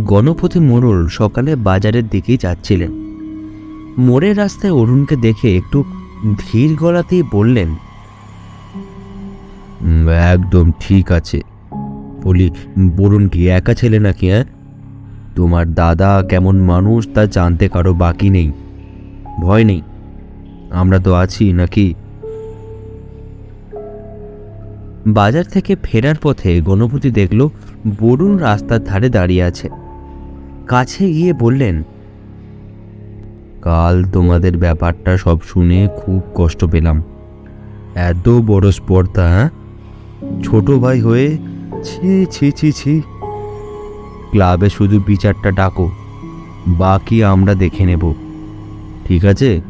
গণপতি মোড়ল সকালে বাজারের দিকেই যাচ্ছিলেন। মোড়ের রাস্তায় অরুণকে দেখে একটু ধীর গলাতেই বললেন একদম ঠিক আছে। বলি, বরুণ কি একা ছেলে নাকি হ্যাঁ? তোমার দাদা কেমন মানুষ তা জানতে কারও বাকি নেই। ভয় নেই। আমরা তো আছি নাকি বাজার থেকে ফেরার পথে গণপতি দেখল বরুণ রাস্তার ধারে দাঁড়িয়ে আছে। কাছে গিয়ে বললেন, কাল তোমাদের ব্যাপারটা সব শুনে খুব কষ্ট পেলাম। এত বড় স্পর্ধা হ্যাঁ? ছোট ভাই হয়ে ছি ছি ছি ছি। ক্লাবে শুধু বিচারটা ডাকো, বাকি আমরা দেখে নেব। ঠিক আছে?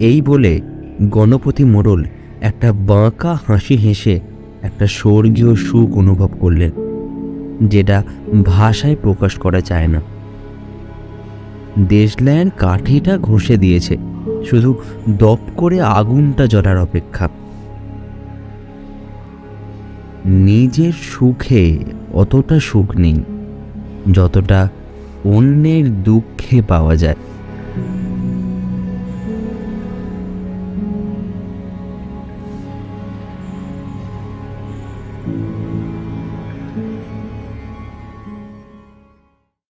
এই বলে গণপতি মোড়ল একটা বাঁকা হাসি হেসে একটা স্বর্গীয় সুখ অনুভব করলেন, যেটা ভাষায় প্রকাশ করা যায় না। দেশল্যান্ড কাঠিটা ঘষে দিয়েছে, শুধু দপ করে আগুনটা জ্বলার অপেক্ষা। নিজের সুখে অতটা সুখ নেই, যতটা অন্যের দুঃখে পাওয়া যায়।